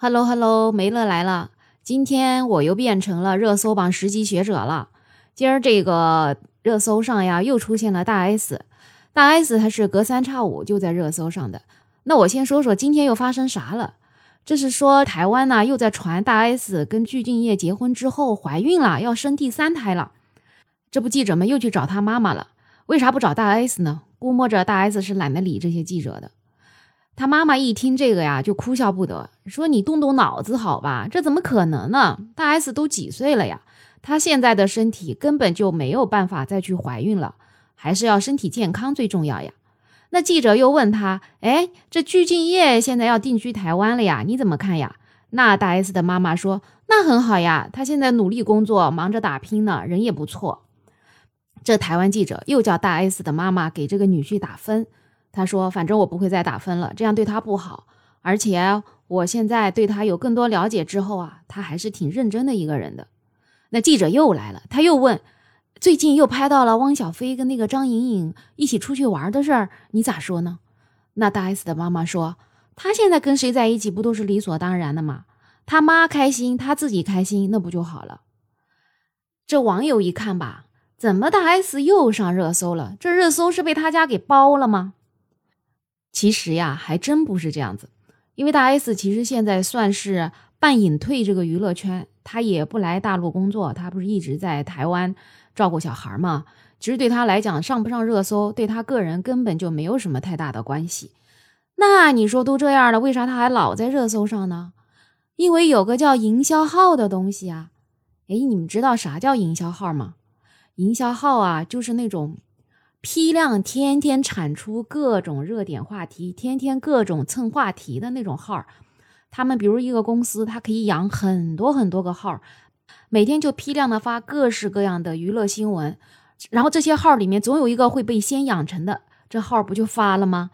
Hello Hello，梅乐来了。今天我又变成了热搜榜十级学者了。今儿这个热搜上呀，又出现了大 S。大 S 她是隔三差五就在热搜上的。那我先说说今天又发生啥了？这是说台湾呢又在传大 S 跟具俊晔结婚之后怀孕了，要生第三胎了。这不记者们又去找他妈妈了。为啥不找大 S 呢？估摸着大 S 是懒得理这些记者的。他妈妈一听这个呀，就哭笑不得，说：“你动动脑子好吧，这怎么可能呢？大 S 都几岁了呀？她现在的身体根本就没有办法再去怀孕了，还是要身体健康最重要呀。”那记者又问他：“哎，这具俊晔现在要定居台湾了呀，你怎么看呀？”那大 S 的妈妈说：“那很好呀，她现在努力工作，忙着打拼呢，人也不错。”这台湾记者又叫大 S 的妈妈给这个女婿打分。他说：“反正我不会再打分了，这样对他不好。而且我现在对他有更多了解之后啊，他还是挺认真的一个人的。”那记者又来了，他又问：“最近又拍到了汪小菲跟那个张颖颖一起出去玩的事儿，你咋说呢？”那大 S 的妈妈说：“他现在跟谁在一起不都是理所当然的吗？他妈开心，他自己开心，那不就好了？”这网友一看吧，怎么大 S 又上热搜了？这热搜是被他家给包了吗？其实呀，还真不是这样子，因为大 S 其实现在算是半隐退这个娱乐圈，她也不来大陆工作，她不是一直在台湾照顾小孩吗？其实对她来讲，上不上热搜，对她个人根本就没有什么太大的关系。那你说都这样了，为啥她还老在热搜上呢？因为有个叫营销号的东西啊。哎，你们知道啥叫营销号吗？营销号啊，就是那种。批量天天产出各种热点话题，天天各种蹭话题的那种号他们比如一个公司，它可以养很多很多个号每天就批量的发各式各样的娱乐新闻，然后这些号里面总有一个会被先养成的，这号不就发了吗？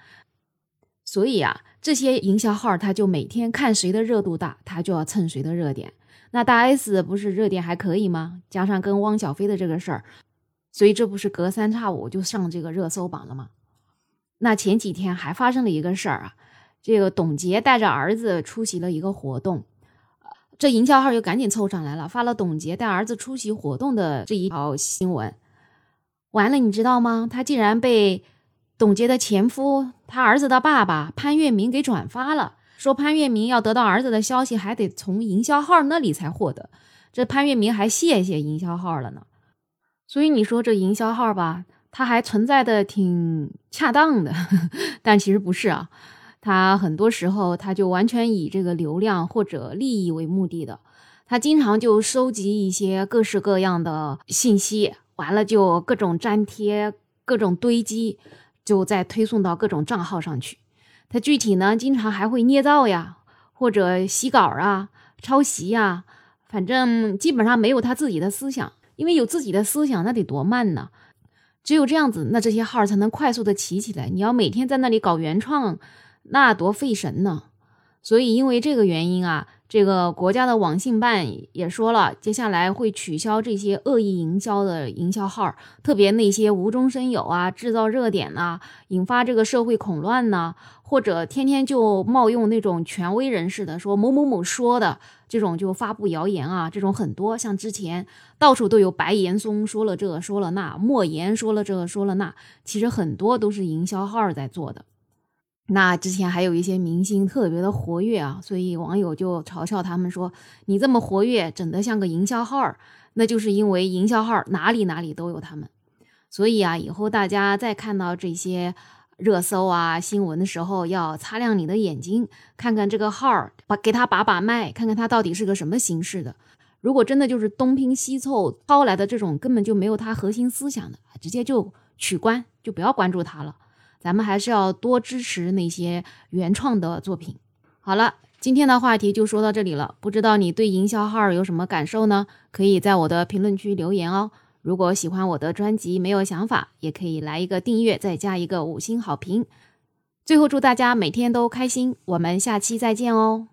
所以啊，这些营销号他就每天看谁的热度大，他就要蹭谁的热点。那大 S 不是热点还可以吗？加上跟汪小菲的这个事儿。所以这不是隔三差五就上这个热搜榜了吗？那前几天还发生了一个事儿啊，这个董洁带着儿子出席了一个活动，这营销号又赶紧凑上来了，发了董洁带儿子出席活动的这一条新闻。完了，你知道吗？他竟然被董洁的前夫，他儿子的爸爸潘粤明给转发了，说潘粤明要得到儿子的消息，还得从营销号那里才获得。这潘粤明还谢谢营销号了呢。所以你说这营销号吧，它还存在的挺恰当的，但其实不是啊。它很多时候它就完全以这个流量或者利益为目的的，它经常就收集一些各式各样的信息，完了就各种粘贴、各种堆积，就再推送到各种账号上去。它具体呢，经常还会捏造呀，或者洗稿啊、抄袭呀，反正基本上没有他自己的思想。因为有自己的思想，那得多慢呢？只有这样子，那这些号才能快速的起起来。你要每天在那里搞原创，那多费神呢。所以，因为这个原因啊，这个国家的网信办也说了，接下来会取消这些恶意营销的营销号，特别那些无中生有啊、制造热点呐、引发这个社会恐乱呐，或者天天就冒用那种权威人士的说某某某说的这种就发布谣言啊，这种很多。像之前到处都有白岩松说了这说了那，莫言说了这说了那，其实很多都是营销号在做的。那之前还有一些明星特别的活跃啊，所以网友就嘲笑他们说：“你这么活跃，整得像个营销号。”那就是因为营销号哪里哪里都有他们。所以啊，以后大家再看到这些热搜啊新闻的时候，要擦亮你的眼睛，看看这个号，把给他把把脉，看看他到底是个什么形式的。如果真的就是东拼西凑抄来的这种，根本就没有他核心思想的，直接就取关，就不要关注他了。咱们还是要多支持那些原创的作品。好了，今天的话题就说到这里了。不知道你对营销号有什么感受呢？可以在我的评论区留言哦。如果喜欢我的专辑，没有想法，也可以来一个订阅，再加一个五星好评。最后祝大家每天都开心，我们下期再见哦。